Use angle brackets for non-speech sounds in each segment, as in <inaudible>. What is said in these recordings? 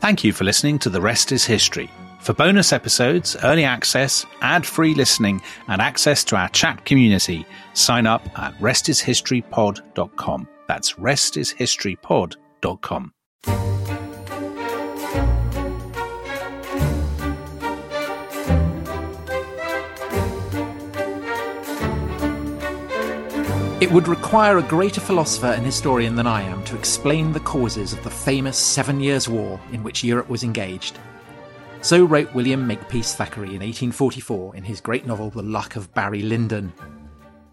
Thank you for listening to The Rest is History. For bonus episodes, early access, ad free listening, and access to our chat community, sign up at restishistorypod.com. That's restishistorypod.com. It would require a greater philosopher and historian than I am to explain the causes of the famous Seven Years' War in which Europe was engaged. So wrote William Makepeace Thackeray in 1844 in his great novel The Luck of Barry Lyndon.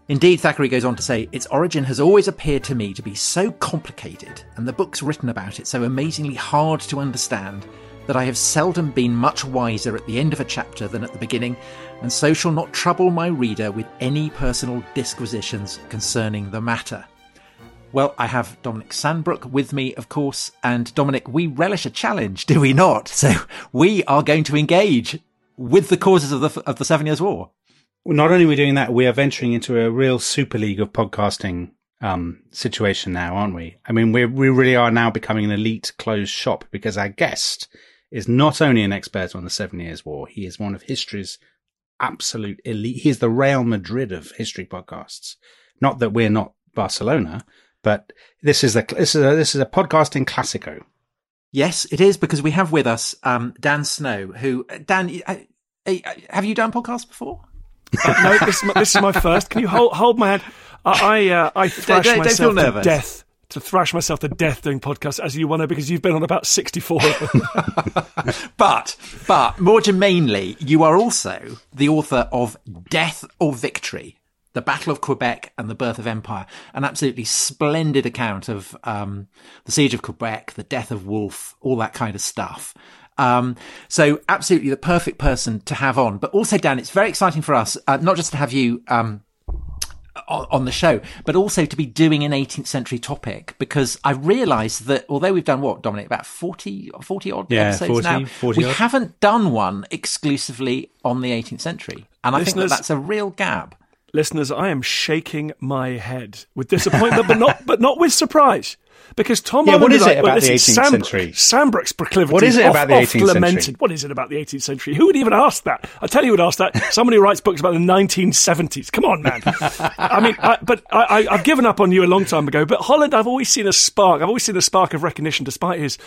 Indeed, Thackeray goes on to say, its origin has always appeared to me to be so complicated, and the books written about it so amazingly hard to understand, that I have seldom been much wiser at the end of a chapter than at the beginning, and so shall not trouble my reader with any personal disquisitions concerning the matter. Well, I have Dominic Sandbrook with me, of course, and Dominic, we relish a challenge, <laughs> do we not? So we are going to engage with the causes of the of the Seven Years' War. Not only are we doing that, we are venturing into a real super league of podcasting um, situation now, aren't we? I mean, we we really are now becoming an elite closed shop because our guest is not only an expert on the Seven Years' War, he is one of history's absolute elite. He is the Real Madrid of history podcasts. Not that we're not Barcelona, but this is a this is a, this is a podcasting classico. Yes, it is because we have with us um, Dan Snow. Who Dan, uh, uh, have you done podcasts before? Uh, no, this is, my, this is my first. Can you hold hold my hand? I I, uh, I thrash don't, don't myself to death to thrash myself to death doing podcasts as you want to because you've been on about 64 <laughs> but, but more germanely, you are also the author of Death or Victory, the Battle of Quebec and the Birth of Empire, an absolutely splendid account of um, the Siege of Quebec, the death of Wolfe, all that kind of stuff. Um, so absolutely the perfect person to have on. But also, Dan, it's very exciting for us, uh, not just to have you um, on the show, but also to be doing an 18th century topic because I realised that although we've done what, Dominic, about 40, 40 odd yeah, episodes 40, now, 40 we odd. haven't done one exclusively on the 18th century. And I think that that's a real gap. Listeners, I am shaking my head with disappointment, but not, <laughs> but not with surprise. Because Tom yeah, what is it about listen, the 18th Sam, century? Sandbrook's proclivity. What is it about the 18th lamented. century? What is it about the 18th century? Who would even ask that? I tell you, who would ask that <laughs> somebody who writes books about the 1970s. Come on, man. I mean, I, but I, I, I've given up on you a long time ago. But Holland, I've always seen a spark. I've always seen a spark of recognition, despite his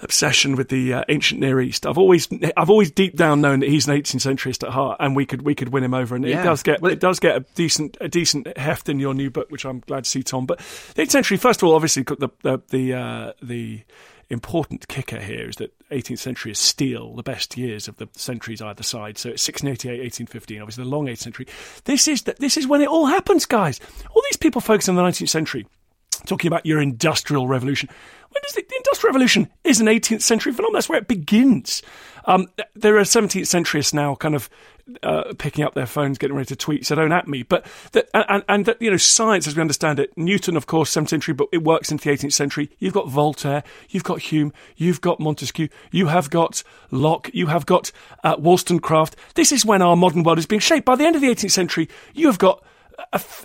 obsession with the uh, ancient Near East. I've always, I've always deep down known that he's an 18th centuryist at heart, and we could, we could win him over. And Yeah. it does get, Well- it does get a decent, a decent heft in your new book, which I'm glad to see, Tom. But the 18th century, first of all, obviously the, the, the, uh, the important kicker here is that 18th century is still the best years of the centuries either side. So it's 1688, 1815, obviously the long 18th century. This is the, this is when it all happens, guys. All these people focus on the 19th century talking about your industrial revolution. When does the, the industrial revolution is an 18th century phenomenon? That's where it begins. Um, there are 17th centuryists now, kind of uh, picking up their phones, getting ready to tweet. So don't at me. But and, and that you know, science as we understand it, Newton, of course, 17th century, but it works into the 18th century. You've got Voltaire, you've got Hume, you've got Montesquieu, you have got Locke, you have got uh, Wollstonecraft. This is when our modern world is being shaped. By the end of the 18th century, you have got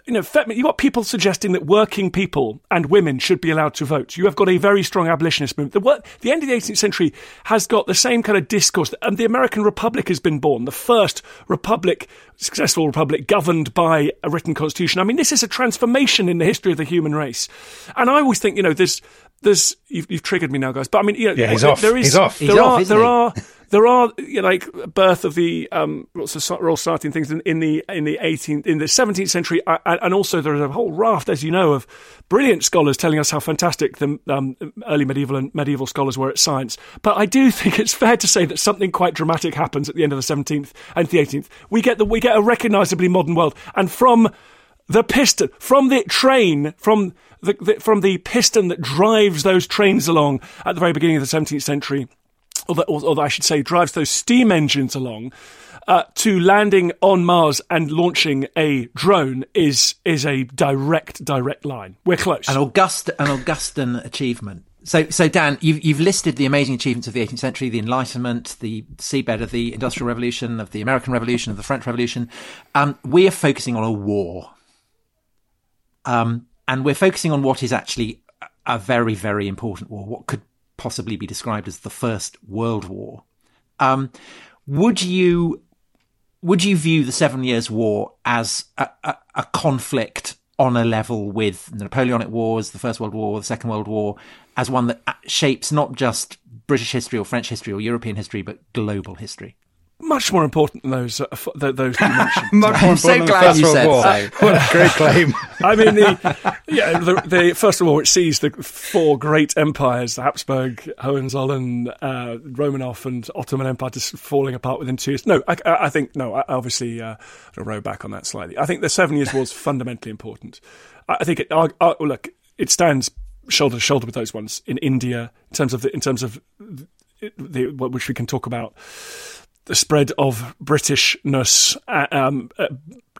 you know, you've got people suggesting that working people and women should be allowed to vote. You have got a very strong abolitionist movement. The, wor- the end of the 18th century has got the same kind of discourse, and the American Republic has been born, the first republic, successful republic, governed by a written constitution. I mean, this is a transformation in the history of the human race. And I always think, you know, there's, there's, you've, you've triggered me now, guys. But I mean, you know, Yeah, he's there- off. there is, He's off. He's there off, are, isn't there he? are, there are you know, like birth of the um, what's the we're starting things in, in the in the 18th in the 17th century, uh, and and also there is a whole raft, as you know, of brilliant scholars telling us how fantastic the um, early medieval and medieval scholars were at science. But I do <laughs> think it's fair to say that something quite dramatic happens at the end of the 17th and the 18th. We get the we get a recognisably modern world, and from the piston from the train from the, the from the piston that drives those trains along at the very beginning of the 17th century or, that, or, or I should say drives those steam engines along uh, to landing on Mars and launching a drone is is a direct direct line. We're close. An August, an Augustan achievement. So, so Dan, you've you've listed the amazing achievements of the 18th century: the Enlightenment, the seabed of the Industrial Revolution, of the American Revolution, of the French Revolution. Um, we are focusing on a war, um, and we're focusing on what is actually a- very, very important war. What could possibly be described as the First World War. Um, would you would you view the Seven Years' War as a, a, a, conflict on a level with the Napoleonic Wars, the First World War, the Second World War, as one that shapes not just British history or French history or European history, but global history? Much more important than those uh, those you mentioned. <laughs> much more I'm so glad you said War. so. <laughs> what a great claim. <laughs> I mean, the, yeah, the, the, first of all, it sees the four great empires: the Habsburg, Hohenzollern, uh, Romanov, and Ottoman Empire just falling apart within two years. No, I, I think no. I obviously, uh, I'll row back on that slightly. I think the Seven Years' War is fundamentally important. I, I think it. I, look, it stands shoulder to shoulder with those ones in India in terms of the, in terms of the, which we can talk about the spread of Britishness, uh, um, uh,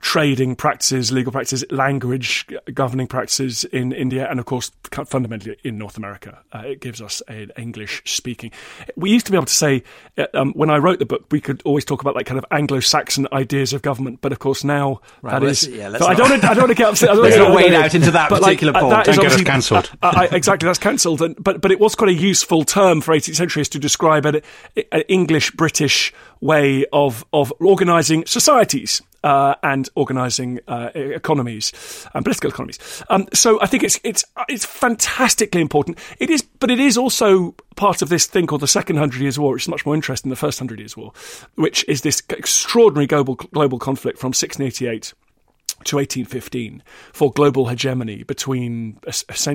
trading practices, legal practices, language governing practices in India, and of course, fundamentally in North America. Uh, it gives us an English speaking. We used to be able to say, uh, um, when I wrote the book, we could always talk about like kind of Anglo-Saxon ideas of government, but of course now right, that is. Yeah, I don't. Want to, I don't want to get upset. I don't <laughs> let's not wade out into that particular like, uh, point. That don't get us cancelled. <laughs> Uh, exactly, that's cancelled. But but it was quite a useful term for 18th century to describe an, an English British way of of organising societies uh, and organising uh, economies and political economies. Um, so I think it's it's it's fantastically important. It is, but it is also part of this thing called the Second Hundred Years' War, which is much more interesting than the First Hundred Years' War, which is this extraordinary global global conflict from 1688 to 1815 for global hegemony between,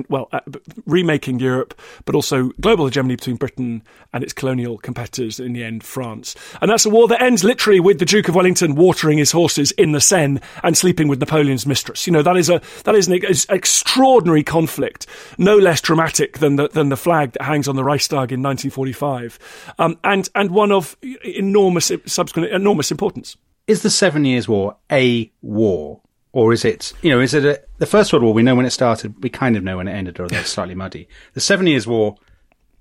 well, uh, remaking Europe, but also global hegemony between Britain and its colonial competitors, in the end, France. And that's a war that ends literally with the Duke of Wellington watering his horses in the Seine and sleeping with Napoleon's mistress. You know, that is a, that is an extraordinary conflict, no less dramatic than the, than the flag that hangs on the Reichstag in 1945, um, and, and one of enormous, subsequent, enormous importance. Is the Seven Years' War a war? Or is it, you know, is it a, the First World War? We know when it started. We kind of know when it ended, although it's slightly muddy. The Seven Years' War,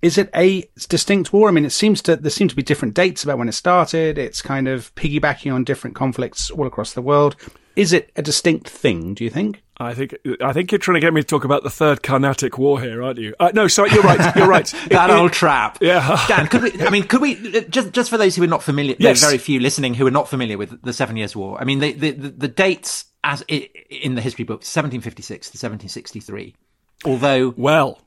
is it a distinct war? I mean, it seems to, there seem to be different dates about when it started. It's kind of piggybacking on different conflicts all across the world. Is it a distinct thing, do you think? I think I think you're trying to get me to talk about the third Carnatic War here, aren't you? Uh, no, sorry, you're right. You're right. <laughs> that it, old trap. Yeah, <laughs> Dan. Could we? I mean, could we? Just just for those who are not familiar, yes. there are very few listening who are not familiar with the Seven Years' War. I mean, the the, the dates as in the history books, 1756 to 1763. Although, well,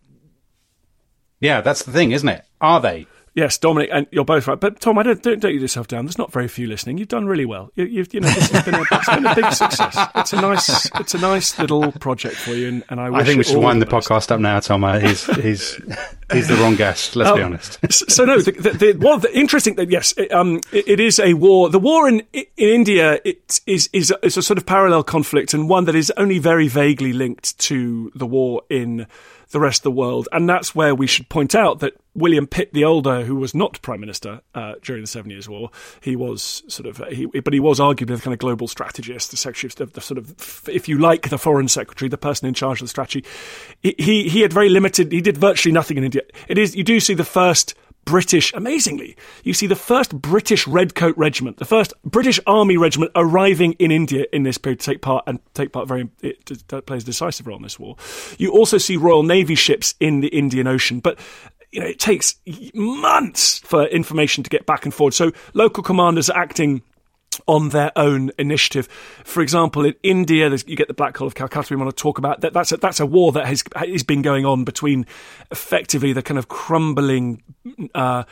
yeah, that's the thing, isn't it? Are they? Yes, Dominic, and you're both right. But Tom, I don't don't, don't you yourself down. There's not very few listening. You've done really well. You, have you know, this has been a, it's been a big success. It's a nice it's a nice little project for you, and, and I, I think we should wind the podcast up now, Tom. Uh, he's he's he's the wrong guest. Let's um, be honest. <laughs> so no, the, the, the, well, the interesting that yes, it, um, it, it is a war. The war in in India it is is is a sort of parallel conflict, and one that is only very vaguely linked to the war in the rest of the world. And that's where we should point out that William Pitt the Older, who was not prime minister uh, during the Seven Years' War, he was sort of, he, but he was arguably the kind of global strategist, the secretary of the sort of, if you like, the foreign secretary, the person in charge of the strategy. He he, he had very limited. He did virtually nothing in India. It is you do see the first British, amazingly, you see the first British Redcoat Regiment, the first British Army Regiment arriving in India in this period to take part and take part very, it, it plays a decisive role in this war. You also see Royal Navy ships in the Indian Ocean, but you know, it takes months for information to get back and forward. So local commanders are acting on their own initiative. For example, in India, you get the Black Hole of Calcutta. We want to talk about that. That's a, that's a war that has has been going on between effectively the kind of crumbling uh,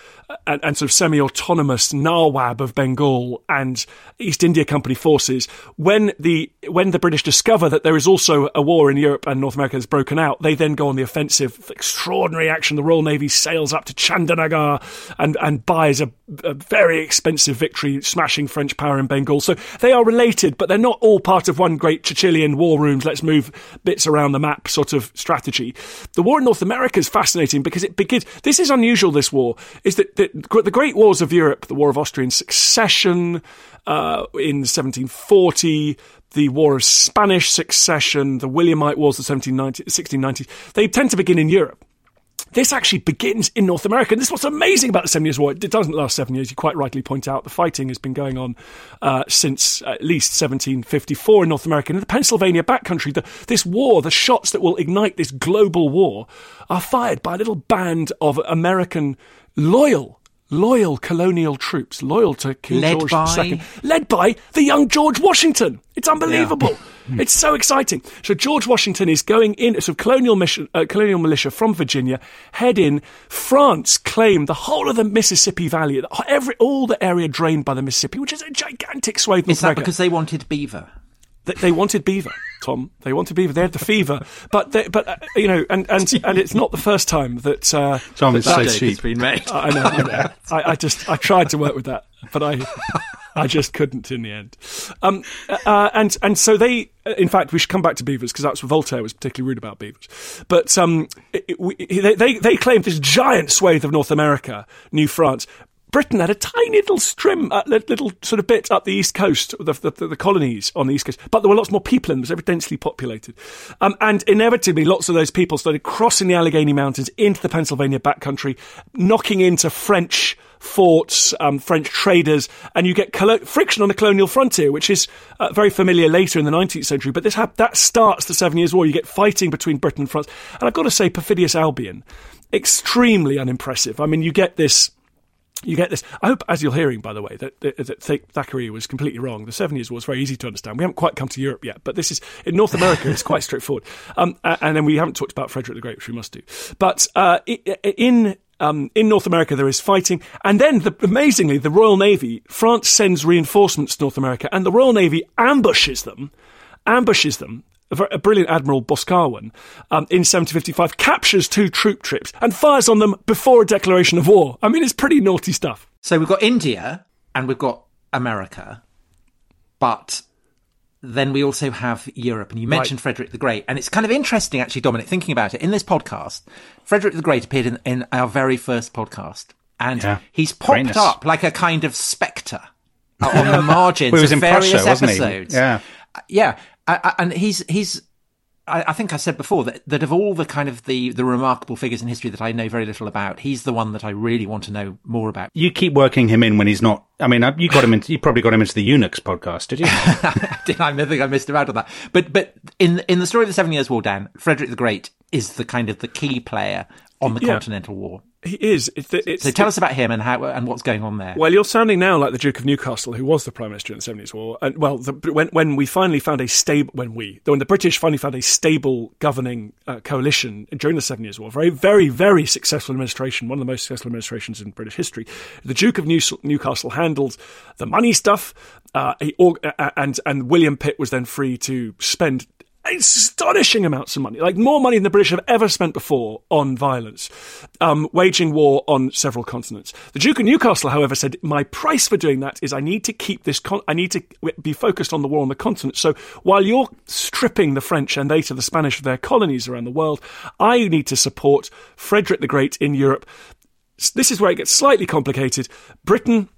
and, and, sort of semi-autonomous Nawab of Bengal and East India Company forces. When the when the British discover that there is also a war in Europe and North America has broken out, they then go on the offensive. Extraordinary action. The Royal Navy sails up to Chandanagar and and buys a, a very expensive victory, smashing French power in Bengal. So they are related, but they're not all part of one great Churchillian war rooms. Let's move bits around the map sort of strategy. The war in North America is fascinating because it begins. This is unusual. This war is that the, the great wars of Europe, the War of Austrian Succession uh, in 1740 the War of Spanish Succession, the Williamite Wars of 1790, 1690s, they tend to begin in Europe. this actually begins in North America. And this is what's amazing about the Seven Years' War. It doesn't last seven years. You quite rightly point out the fighting has been going on uh, since at least 1754 in North America. In the Pennsylvania backcountry, the, this war, the shots that will ignite this global war, are fired by a little band of American loyal loyal colonial troops, loyal to King Led George by- II, led by the young George Washington. It's unbelievable. <laughs> it's so exciting. So George Washington is going in, so colonial mission, uh, colonial militia from Virginia head in. France claim the whole of the Mississippi Valley, every all the area drained by the Mississippi, which is a gigantic swathe. of Is that America. because they wanted beaver? They, they wanted beaver, Tom. They wanted beaver. They had the fever, but they, but uh, you know, and, and <laughs> and it's not the first time that. Uh, Tom is that- so that- cheap. been made. <laughs> I know. I, know. I, I just I tried to work with that, but I I just couldn't in the end. Um, uh, and and so they, in fact, we should come back to beavers because that's what Voltaire was particularly rude about beavers. But um, it, it, we, they, they they claimed this giant swathe of North America, New France. Britain had a tiny little strim, uh, little sort of bit up the east coast, the, the, the colonies on the east coast, but there were lots more people in them. Was very densely populated. Um, and inevitably, lots of those people started crossing the Allegheny Mountains into the Pennsylvania backcountry, knocking into French forts, um, French traders, and you get colo- friction on the colonial frontier, which is uh, very familiar later in the 19th century. But this hap- that starts the Seven Years' War. You get fighting between Britain and France. And I've got to say, Perfidious Albion, extremely unimpressive. I mean, you get this you get this. I hope, as you're hearing, by the way, that, that, that Thackeray was completely wrong. The Seven Years' War was very easy to understand. We haven't quite come to Europe yet, but this is in North America. it's quite <laughs> straightforward. Um, and then we haven't talked about Frederick the Great, which we must do. But uh, in um, in North America, there is fighting, and then the, amazingly, the Royal Navy. France sends reinforcements to North America, and the Royal Navy ambushes them, ambushes them a, brilliant Admiral Boscawen, um, in 1755, captures two troop trips and fires on them before a declaration of war. I mean, it's pretty naughty stuff. So we've got India and we've got America, but then we also have Europe. And you mentioned Frederick the Great. And it's kind of interesting, actually, Dominic, thinking about it. In this podcast, Frederick the Great appeared in, in our very first podcast. And Yeah. he's popped Greatness. up like a kind of spectre uh, on the <laughs> margins Well, was of in various Prussia, wasn't he? episodes. Yeah. Uh, yeah. I, I, and he's he's. I, I think I said before that, that of all the kind of the, the remarkable figures in history that I know very little about, he's the one that I really want to know more about. You keep working him in when he's not. I mean, uh, you got him into. You probably got him into the Eunuchs podcast, did you? <laughs> Did I think I missed out on that? But but in in the story of the Seven Years' War, Dan Frederick the Great is the kind of the key player on the Yeah. Continental War. He is. It's, it's So tell us about him and how and what's going on there. Well, you're sounding now like the Duke of Newcastle, who was the Prime Minister in the Seven Years' War. And well, the, when when we finally found a stable, when we, when the British finally found a stable governing uh, coalition during the Seven Years' War, very, very, very successful administration, one of the most successful administrations in British history. The Duke of New- Newcastle handled the money stuff, uh, he, uh, and and William Pitt was then free to spend astonishing amounts of money, like more money than the British have ever spent before on violence, um, waging war on several continents. The Duke of Newcastle, however, said, "My price for doing that is I need to keep this. Con- I need to be focused on the war on the continent. So while you're stripping the French and they to the Spanish of their colonies around the world, I need to support Frederick the Great in Europe." This is where it gets slightly complicated. Britain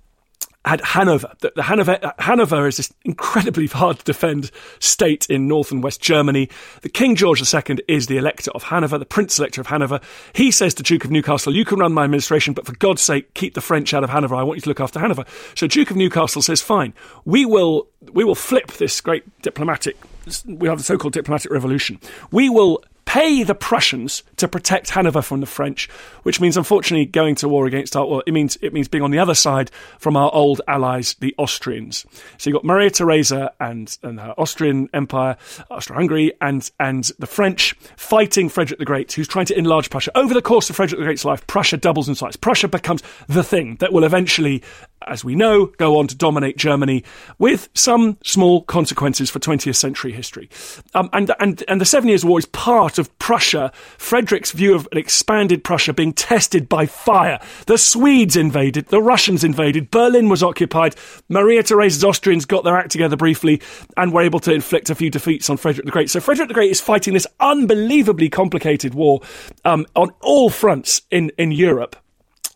had Hanover. The, the Hanover, uh, Hanover is this incredibly hard to defend state in north and west Germany. The King George II is the elector of Hanover, the Prince Elector of Hanover. He says to Duke of Newcastle, "You can run my administration, but for God's sake, keep the French out of Hanover. I want you to look after Hanover." So Duke of Newcastle says, "Fine, we will we will flip this great diplomatic. We have the so-called diplomatic revolution. We will." Pay the Prussians to protect Hanover from the French, which means unfortunately going to war against our well, it means it means being on the other side from our old allies, the Austrians. So you've got Maria Theresa and, and her Austrian Empire, Austro-Hungary, and and the French fighting Frederick the Great, who's trying to enlarge Prussia. Over the course of Frederick the Great's life, Prussia doubles in size. Prussia becomes the thing that will eventually, as we know, go on to dominate Germany with some small consequences for 20th century history. Um, and, and, and the Seven Years' War is part of Prussia, Frederick's view of an expanded Prussia being tested by fire. The Swedes invaded, the Russians invaded, Berlin was occupied, Maria Theresa's Austrians got their act together briefly and were able to inflict a few defeats on Frederick the Great. So Frederick the Great is fighting this unbelievably complicated war um, on all fronts in, in Europe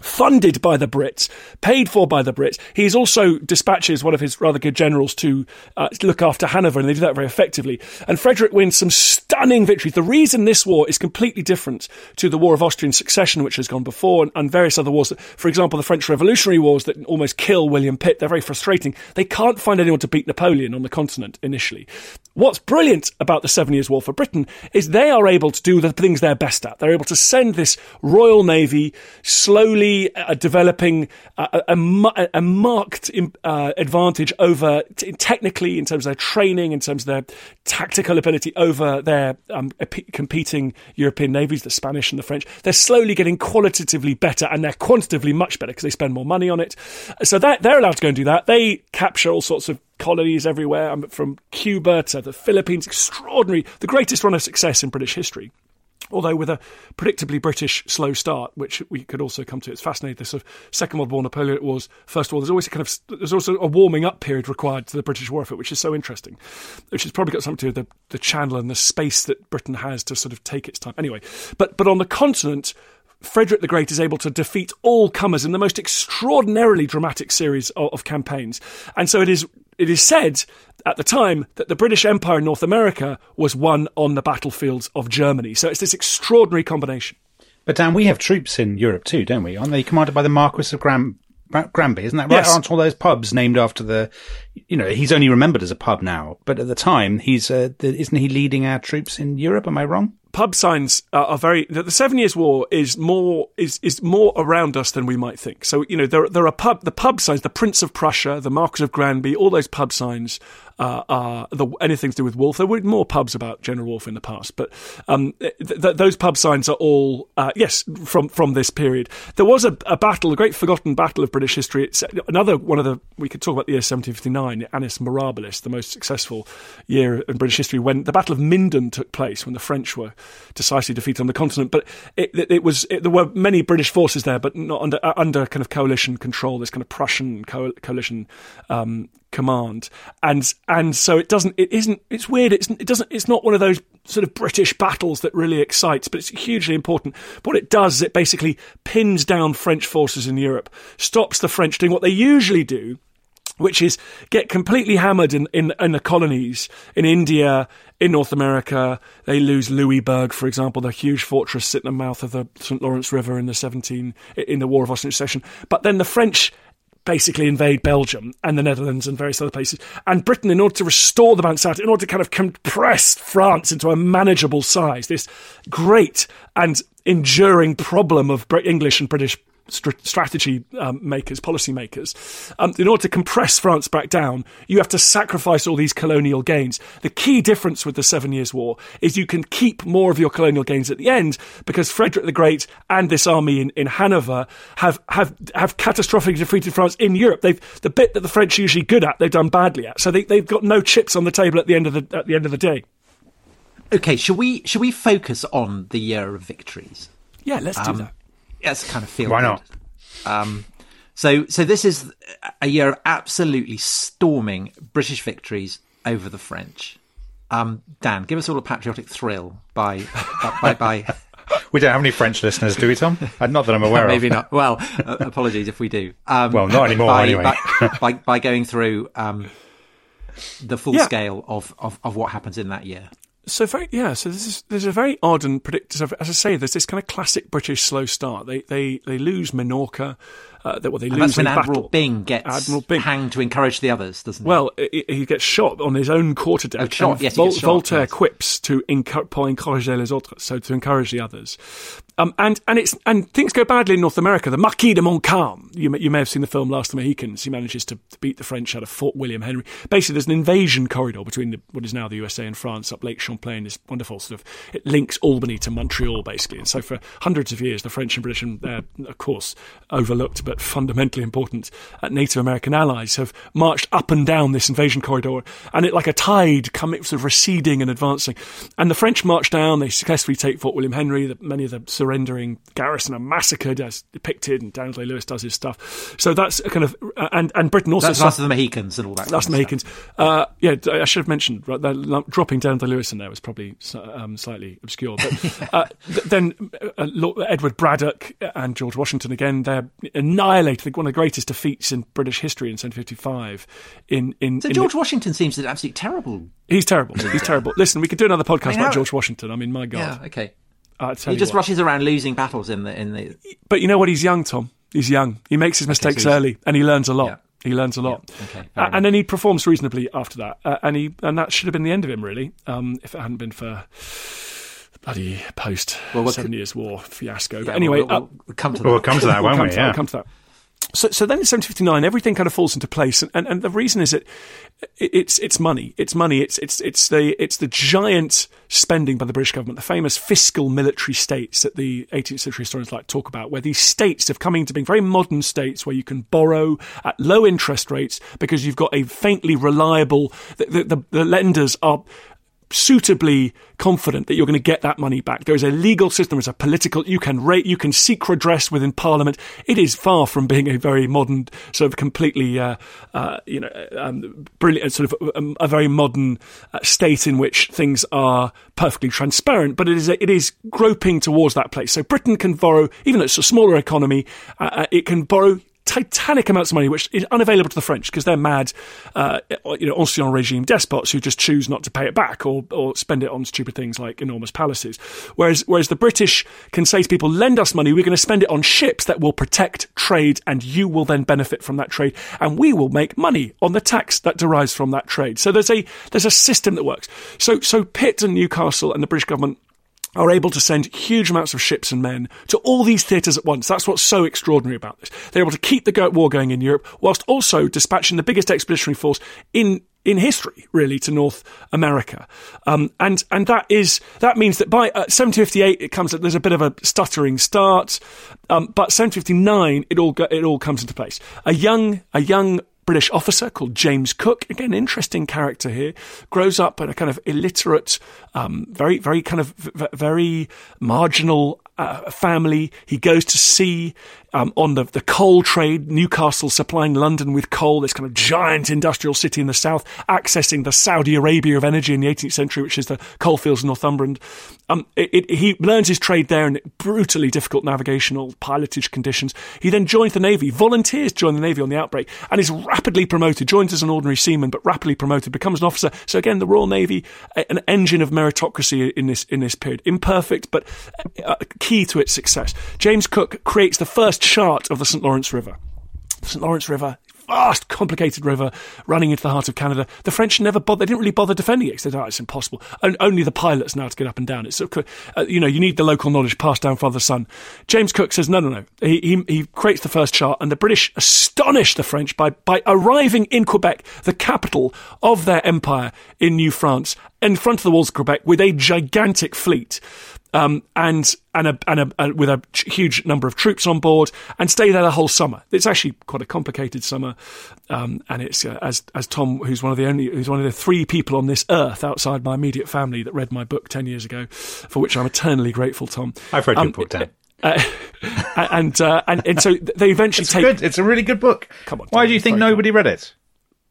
funded by the Brits, paid for by the Brits. He also dispatches one of his rather good generals to uh, look after Hanover, and they do that very effectively. And Frederick wins some stunning victories. The reason this war is completely different to the War of Austrian Succession, which has gone before, and, and various other wars, that, for example, the French Revolutionary Wars that almost kill William Pitt, they're very frustrating. They can't find anyone to beat Napoleon on the continent initially. What's brilliant about the Seven Years' War for Britain is they are able to do the things they're best at. They're able to send this Royal Navy slowly uh, developing a, a, a marked uh, advantage over t- technically in terms of their training, in terms of their tactical ability over their um, competing European navies, the Spanish and the French. They're slowly getting qualitatively better and they're quantitatively much better because they spend more money on it. So they're allowed to go and do that. They capture all sorts of colonies everywhere, um, from Cuba to the Philippines. Extraordinary, the greatest run of success in British history. Although with a predictably British slow start, which we could also come to, it's fascinating. This sort of Second World War, Napoleon Wars, First War. There's always a kind of there's also a warming up period required to the British war effort, which is so interesting. Which has probably got something to do with the, the channel and the space that Britain has to sort of take its time. Anyway, but but on the continent, Frederick the Great is able to defeat all comers in the most extraordinarily dramatic series of, of, campaigns. And so it is it is said at the time that the British Empire in North America was won on the battlefields of Germany. So it's this extraordinary combination. But Dan, we have troops in Europe too, don't we? Aren't they commanded by the Marquis of Gram- Granby? Isn't that right? Yes. Aren't all those pubs named after the? You know, he's only remembered as a pub now, but at the time, he's uh, isn't he leading our troops in Europe? Am I wrong? Pub signs are, are very. The, Seven Years' War is more is is more around us than we might think. So you know there there are pub the pub signs, the Prince of Prussia, the Marquis of Granby, all those pub signs uh, are the, anything to do with Wolfe. There were more pubs about General Wolfe in the past, but um, th- th- those pub signs are all uh, yes from from this period. There was a, a, battle, a great forgotten battle of British history. It's another one of the we could talk about the year 1759, Annus Mirabilis, the most successful year in British history, when the Battle of Minden took place, when the French were decisively defeated on the continent. But it, it, it was it, there were many British forces there, but not under uh, under kind of coalition control. This kind of Prussian co- coalition um, command, and and so it doesn't. It isn't. It's weird. It's it doesn't. It's not one of those sort of British battles that really excites, but it's hugely important. What it does is it basically pins down French forces in Europe, stops the French doing what they usually do, which is get completely hammered in, in, in, the colonies in India, in North America. They lose Louisburg, for example, the huge fortress sitting in the mouth of the St. Lawrence River in the 17, in the War of Austrian Succession. But then the French basically invade Belgium and the Netherlands and various other places. And Britain, in order to restore the out, in order to kind of compress France into a manageable size, this great and enduring problem of English and British strategy um, makers, policy makers, um, in order to compress France back down, you have to sacrifice all these colonial gains. The key difference with the Seven Years' War is you can keep more of your colonial gains at the end because Frederick the Great and this army in, in Hanover have, have, have catastrophically defeated France in Europe. They've, the bit that the French are usually good at, they've done badly at. So they, they've got no chips on the table at the end of the, at the end of the day. Okay, should we, should we focus on the year of victories? Yeah, let's um, do that that's kind of feel. Why not? Um, so, so this is a year of absolutely storming British victories over the French. Um, Dan, give us all a patriotic thrill by by, by, <laughs> We don't have any French listeners, do we, Tom? Uh, not that I'm aware Maybe of. Maybe not. Well, uh, apologies if we do. Um, well, not anymore, by, anyway. by, <laughs> by, by, going through um, the full yeah. scale of, of, of what happens in that year. So very yeah. So this is there's a very odd and predictable. As I say, there's this kind of classic British slow start. They they they lose Minorca. Uh, that well, they and lose that's when Admiral battle. Byng gets Admiral Byng. hanged to encourage the others, doesn't he? Well, he, he gets shot on his own quarterdeck. Oh, shot. Yes, Vol- shot, Voltaire yes. quips to encourage les autres, so to encourage the others. Um, and and it's and things go badly in North America. The Marquis de Montcalm, you may, you may have seen the film Last of the Mohicans. He manages to, to beat the French out of Fort William Henry. Basically, there's an invasion corridor between the, what is now the USA and France up Lake Champlain. This wonderful sort of it links Albany to Montreal, basically. And so for hundreds of years, the French and British, and uh, of course overlooked but fundamentally important uh, Native American allies, have marched up and down this invasion corridor, and it like a tide, coming sort of receding and advancing. And the French march down. They successfully take Fort William Henry. The, many of the surrendering garrison are massacred as depicted, and Daniel Day Lewis does his stuff. So that's a kind of uh, and and Britain also That's the Mohicans and all that. Last kind of Mohicans. Uh, yeah, I should have mentioned right, dropping down to Lewis in there was probably um, slightly obscure. But <laughs> uh, th- then uh, Edward Braddock and George Washington again, they're annihilated. One of the greatest defeats in British history in 1755. In in So in George the- Washington seems an absolutely terrible. he's terrible. He's terrible. Listen, we could do another podcast I mean, about how- George Washington. I mean, my God. Yeah, okay. I tell He you just what. rushes around losing battles in the in the. But you know what? He's young, Tom. He's young. He makes his mistakes so early, and he learns a lot. Yeah. He learns a lot, okay, Uh, and then he performs reasonably after that. Uh, and he and that should have been the end of him, really, um, if it hadn't been for bloody post Well, Seven could- Years' War fiasco. Yeah, but anyway, we'll, we'll, uh, we'll come to that. We'll that. come to that, <laughs> we'll won't come we? to Yeah. we'll come to that. So, so then in 1759, everything kind of falls into place, and, and, and the reason is that it's it's money, it's money, it's it's it's the it's the giant spending by the British government, the famous fiscal military states that the 18th century historians like talk about, where these states have come into being very modern states where you can borrow at low interest rates because you've got a faintly reliable the, the, the lenders are suitably confident that you're going to get that money back. There is a legal system, there's a political, you can rate, you can seek redress within Parliament. It is far from being a very modern, sort of completely, uh, uh, you know, um, brilliant, sort of um, a very modern uh, state in which things are perfectly transparent. But it is, it is groping towards that place. So Britain can borrow, even though it's a smaller economy, uh, uh, it can borrow titanic amounts of money, which is unavailable to the French because they're mad, uh, you know, ancien regime despots who just choose not to pay it back or, or spend it on stupid things like enormous palaces. Whereas, whereas the British can say to people, lend us money, we're going to spend it on ships that will protect trade and you will then benefit from that trade and we will make money on the tax that derives from that trade. So there's a, there's a system that works. So, so Pitt and Newcastle and the British government are able to send huge amounts of ships and men to all these theatres at once. That's what's so extraordinary about this. They're able to keep the war going in Europe whilst also dispatching the biggest expeditionary force in in history, really, to North America, um, and and that is that means that by uh, 1758 it comes. There's a bit of a stuttering start, um, but 1759 it all it all comes into place. A young a young British officer called James Cook, again, interesting character here, grows up in a kind of illiterate, um, very, very kind of v- very marginal uh, family. He goes to sea um, on the, the coal trade, Newcastle supplying London with coal, this kind of giant industrial city in the south, accessing the Saudi Arabia of energy in the 18th century, which is the coalfields of Northumberland. Um, it, it, he learns his trade there in brutally difficult navigational pilotage conditions. He then joins the Navy, volunteers to join the Navy on the outbreak, and is rapidly promoted, joins as an ordinary seaman, but rapidly promoted, becomes an officer. So again, the Royal Navy, an engine of meritocracy in this, in this period. Imperfect, but uh, key to its success. James Cook creates the first chart of the St. Lawrence River. St. Lawrence River, vast, complicated river running into the heart of Canada. The French never bothered, they didn't really bother defending it they thought "Oh, it's impossible. On- only the pilots know how to get up and down. It's uh, you know, you need the local knowledge passed down Father Son. James Cook says, no, no, no. He, he, he creates the first chart and the British astonish the French by, by arriving in Quebec, the capital of their empire in New France, in front of the walls of Quebec with a gigantic fleet um, and and a, and a, with a huge number of troops on board, and stay there the whole summer. It's actually quite a complicated summer, um, and it's uh, as as Tom, who's one of the only who's one of the three people on this earth outside my immediate family that read my book ten years ago, for which I'm eternally grateful, Tom. I've read your Um, book, Dan. <laughs> Uh, and, uh, and and so they eventually It's take good. It's a really good book. Come on, Why do you think nobody read it?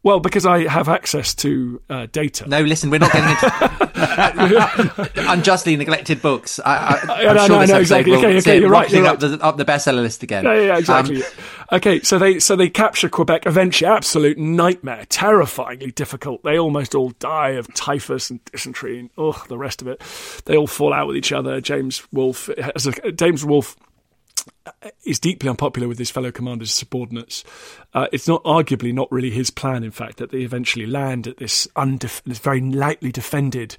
Well because I have access to uh, data. No, listen, we're not getting into <laughs> unjustly neglected books. I, I'm no, sure no, this no, exactly. Okay, okay, you're right, you're up the up the bestseller list again. Yeah, yeah, exactly. Um, okay, so they so they capture Quebec eventually. Absolute nightmare, terrifyingly difficult. They almost all die of typhus and dysentery and ugh, the rest of it. They all fall out with each other. James Wolfe, James Wolfe is deeply unpopular with his fellow commanders and subordinates. Uh, it's not arguably not really his plan, in fact, that they eventually land at this undef- this very lightly defended.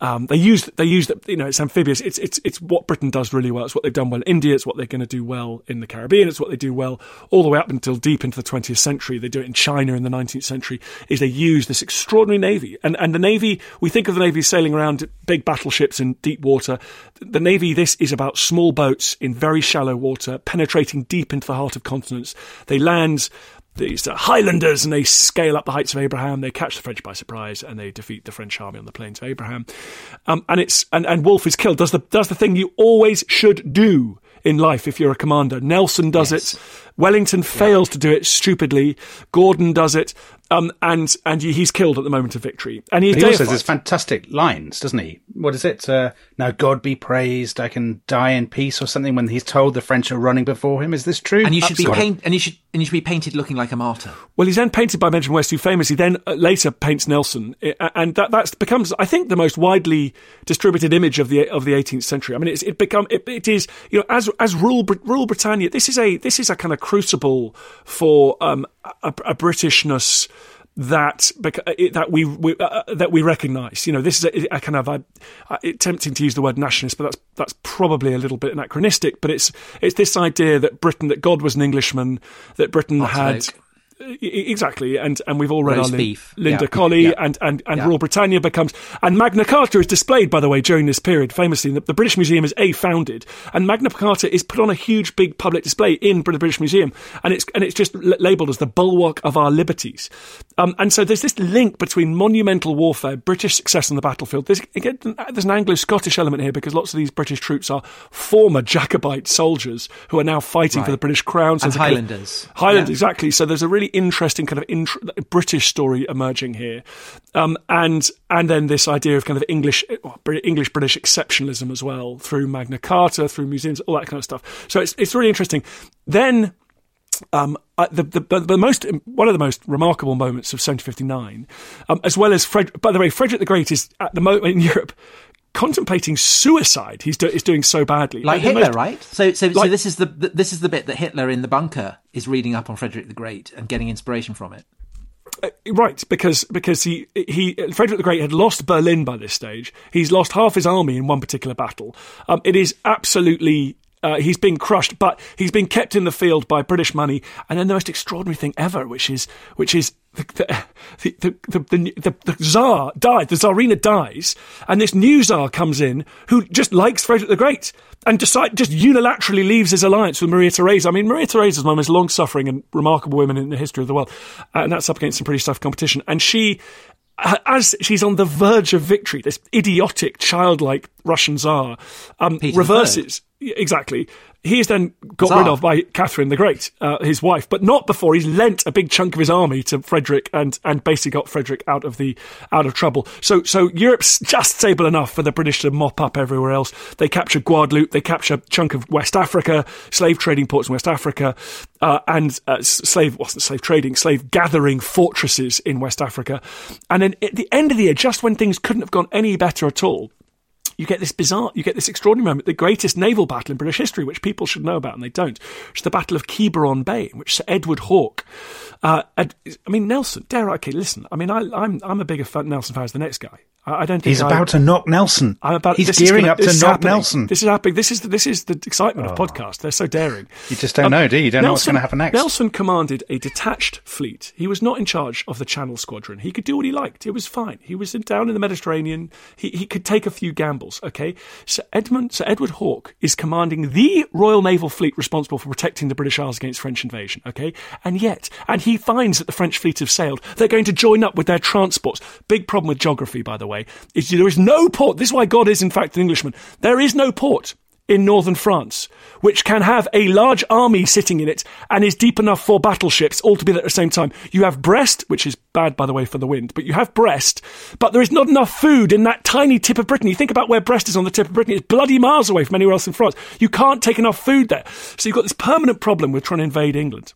Um, they use they use you know it's amphibious. It's it's it's what Britain does really well. It's what they've done well in India. It's what they're going to do well in the Caribbean. It's what they do well all the way up until deep into the 20th century. They do it in China in the 19th century. Is they use this extraordinary navy and and the navy. We think of the navy sailing around big battleships in deep water. The navy. This is about small boats in very shallow water, penetrating deep into the heart of continents. They land these uh, Highlanders, and they scale up the heights of Abraham. They catch the French by surprise, and they defeat the French army on the plains of Abraham. Um, and it's and, and Wolfe is killed. Does the does the thing you always should do in life if you're a commander. Nelson does yes. it. Wellington fails yeah. to do it stupidly. Gordon does it. Um, and and he's killed at the moment of victory. And he also has fantastic lines, doesn't he? What is it? Uh, now God be praised, I can die in peace, or something. When he's told the French are running before him, is this true? And you should Absolutely. be paint, and you should and you should be painted looking like a martyr. Well, he's then painted by Benjamin West, who famously then uh, later paints Nelson, and that that becomes, I think, the most widely distributed image of the of the 18th century. I mean, it's it become it, it is you know as as rule rule Britannia. This is a this is a kind of crucible for um, a, a Britishness that that we, we uh, uh, that we recognise. You know, this is a, a kind of a, a, tempting to use the word nationalist, but that's that's probably a little bit anachronistic. But it's it's this idea that Britain, that God was an Englishman, that Britain Hot had. Exactly, and and we've all read Roast our beef. Linda yeah. Colley yeah. and and and yeah. Rule Britannia becomes and Magna Carta is displayed by the way during this period famously the, the British Museum is a founded and Magna Carta is put on a huge big public display in the British Museum and it's and it's just l- labelled as the bulwark of our liberties, um, and so there's this link between monumental warfare, British success on the battlefield. There's again, there's an Anglo-Scottish element here because lots of these British troops are former Jacobite soldiers who are now fighting right. for the British crown. So and Highlanders, kind of, Highlanders exactly. So there's a really interesting kind of int- British story emerging here, um, and and then this idea of kind of English English British exceptionalism as well through Magna Carta, through museums, all that kind of stuff. So it's it's really interesting. Then. Um, uh, the, the, the most one of the most remarkable moments of 1759, um, as well as Fred, by the way, Frederick the Great is at the moment in Europe contemplating suicide. He's, do, doing so badly, like, Hitler, most, right? So, so, like, so this is the, the, this is the bit that Hitler in the bunker is reading up on Frederick the Great and getting inspiration from it. Uh, right, because because he he Frederick the Great had lost Berlin by this stage. He's lost half his army in one particular battle. Um, it is absolutely uh, he's been crushed, but he's been kept in the field by British money. And then the most extraordinary thing ever, which is which is <laughs> the the the, the, the, the Tsar died, the Tsarina dies, and this new Tsar comes in who just likes Frederick the Great and decide just unilaterally leaves his alliance with Maria Theresa. I mean, Maria Theresa is one of the most long-suffering and remarkable women in the history of the world, uh, and that's up against some pretty tough competition. And she as she's on the verge of victory, this idiotic, childlike Russian Tsar um, reverses. Exactly. He is then got Tsar. rid of by Catherine the Great, uh, his wife, but not before he's lent a big chunk of his army to Frederick and, and basically got Frederick out of the out of trouble. So so Europe's <laughs> just stable enough for the British to mop up everywhere else. They capture Guadeloupe, they capture a chunk of West Africa, slave trading ports in West Africa, uh, and uh, slave wasn't slave trading, slave gathering fortresses in West Africa. And then at the end of the year, just when things couldn't have gone any better at all, you get this bizarre, you get this extraordinary moment, the greatest naval battle in British history, which people should know about and they don't, which is the Battle of Quiberon Bay, in which Sir Edward Hawke, uh, I mean Nelson, dare I, okay, listen, I mean I, am I'm, I'm a bigger Nelson fan as the next guy. I, don't think he's I, about to knock Nelson. I'm about, he's gearing gonna, up to knock happening. Nelson. This is happening. This is the, this is the excitement oh. of podcast. They're so daring. You just don't um, know, do you? You don't Nelson, know what's going to happen next. Nelson commanded a detached fleet. He was not in charge of the Channel Squadron. He could do what he liked. It was fine. He was in, down in the Mediterranean. He he could take a few gambles. Okay, Sir Edmund Sir Edward Hawke is commanding the Royal Naval Fleet responsible for protecting the British Isles against French invasion. Okay, and yet, and he finds that the French fleet have sailed. They're going to join up with their transports. Big problem with geography, by the way, is there is is no port. This is why God is, in fact, an Englishman. There is no port in northern France which can have a large army sitting in it and is deep enough for battleships all to be there at the same time. You have Brest, which is bad, by the way, for the wind, but you have Brest, but there is not enough food in that tiny tip of Britain. You think about where Brest is on the tip of Britain, it's bloody miles away from anywhere else in France. You can't take enough food there. So you've got this permanent problem with trying to invade England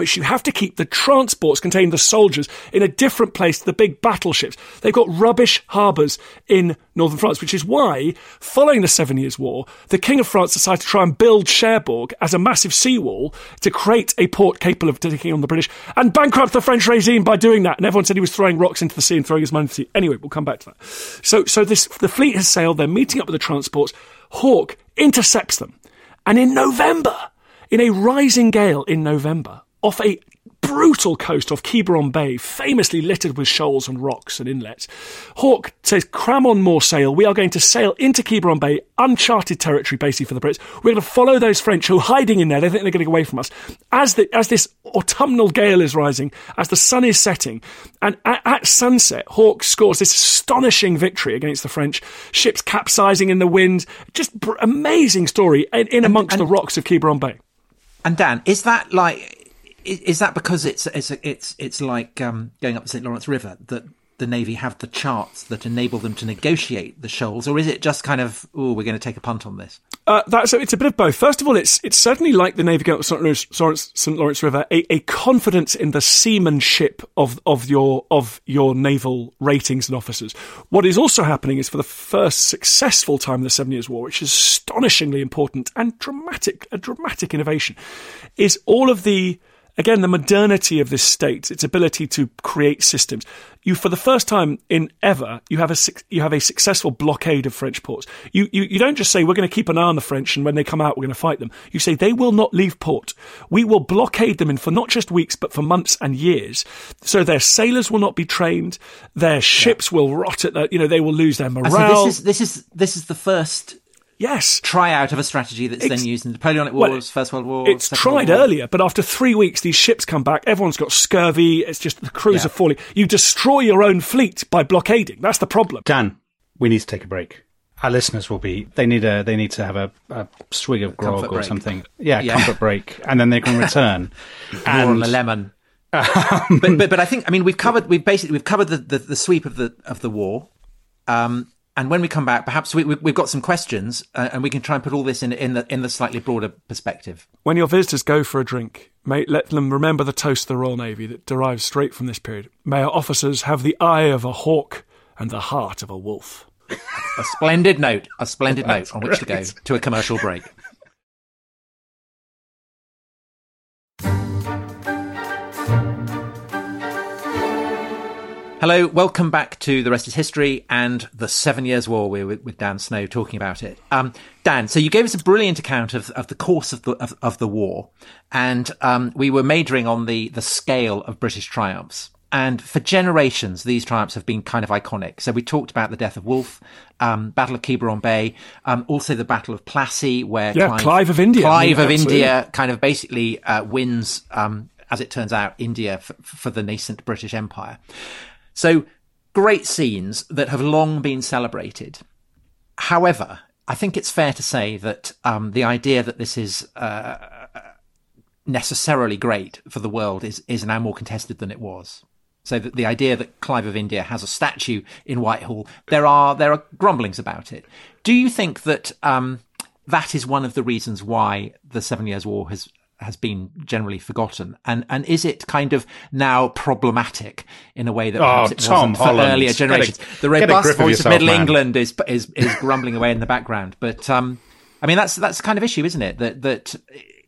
which you have to keep the transports containing the soldiers in a different place to the big battleships. They've got rubbish harbours in northern France, which is why, following the Seven Years' War, the King of France decided to try and build Cherbourg as a massive seawall to create a port capable of taking on the British and bankrupt the French regime by doing that. And everyone said he was throwing rocks into the sea and throwing his money into the sea. Anyway, we'll come back to that. So, so this, the fleet has sailed, they're meeting up with the transports. Hawke intercepts them. And in November, in a rising gale in November, off a brutal coast off Quiberon Bay, famously littered with shoals and rocks and inlets. Hawke says, cram on more sail. We are going to sail into Quiberon Bay, uncharted territory basically for the Brits. We're going to follow those French who are hiding in there. They think they're getting away from us. As, the, as this autumnal gale is rising, as the sun is setting, and at, at sunset, Hawke scores this astonishing victory against the French. Ships capsizing in the wind. Just br- amazing story in, in amongst and, the rocks of Quiberon Bay. And Dan, is that like is that because it's it's it's it's like um, going up the St Lawrence River that the Navy have the charts that enable them to negotiate the shoals, or is it just kind of, oh, we're going to take a punt on this? Uh, that's it's a bit of both. First of all, it's it's certainly like the Navy going up St. Lawrence, St. Lawrence River, a, a, confidence in the seamanship of of your of your naval ratings and officers. What is also happening is for the first successful time in the Seven Years' War, which is astonishingly important and dramatic, a dramatic innovation, is all of the again, the modernity of this state, its ability to create systems. You, for the first time in ever, you have a you have a successful blockade of French ports. You you, you don't just say we're going to keep an eye on the French, and when they come out, we're going to fight them. You say they will not leave port. We will blockade them in for not just weeks, but for months and years. So their sailors will not be trained. Their ships yeah. will rot at the, you know they will lose their morale. this is this is this is the first Yes. Try out of a strategy that's then used in the Napoleonic Wars, well, First World War. It's tried War. earlier, but after three weeks, these ships come back. Everyone's got scurvy. It's just the crews yeah. are falling. You destroy your own fleet by blockading. That's the problem. Dan, we need to take a break. Our listeners will be. They need a. They need to have a, a swig of grog or something. Yeah, yeah, comfort break, and then they can <laughs> return. and on the lemon. <laughs> Um, but, but but I think I mean we've covered we've basically we've covered the, the, the sweep of the of the war. Um, and when we come back, perhaps we, have got some questions, uh, and we can try and put all this in, in the in the slightly broader perspective. When your visitors go for a drink, may let them remember the toast of the Royal Navy that derives straight from this period. May our officers have the eye of a hawk and the heart of a wolf. a splendid note, a splendid note on which to go to a commercial break. Hello, welcome back to The Rest is History and the Seven Years' War. We're with, with Dan Snow talking about it. Um, Dan, so you gave us a brilliant account of, of the course of the, of, of the war, and um, we were majoring on the, the scale of British triumphs. And for generations, these triumphs have been kind of iconic. So we talked about the death of Wolfe, um, Battle of Quiberon Bay, um, also the Battle of Plassey, where yeah, Clive, Clive of India, Clive of India, kind of basically uh, wins, um, as it turns out, India f- for the nascent British Empire. So great scenes that have long been celebrated. However, I think it's fair to say that um, the idea that this is uh, necessarily great for the world is is now more contested than it was. So the, the idea that Clive of India has a statue in Whitehall, there are there are grumblings about it. Do you think that um, that is one of the reasons why the Seven Years' War has has been generally forgotten, and and is it kind of now problematic in a way that perhaps oh, it Tom wasn't for earlier generations? A, the robust voice of, yourself, Middle man. England is is is grumbling away in the background, but um, I mean that's that's the kind of issue, isn't it? That that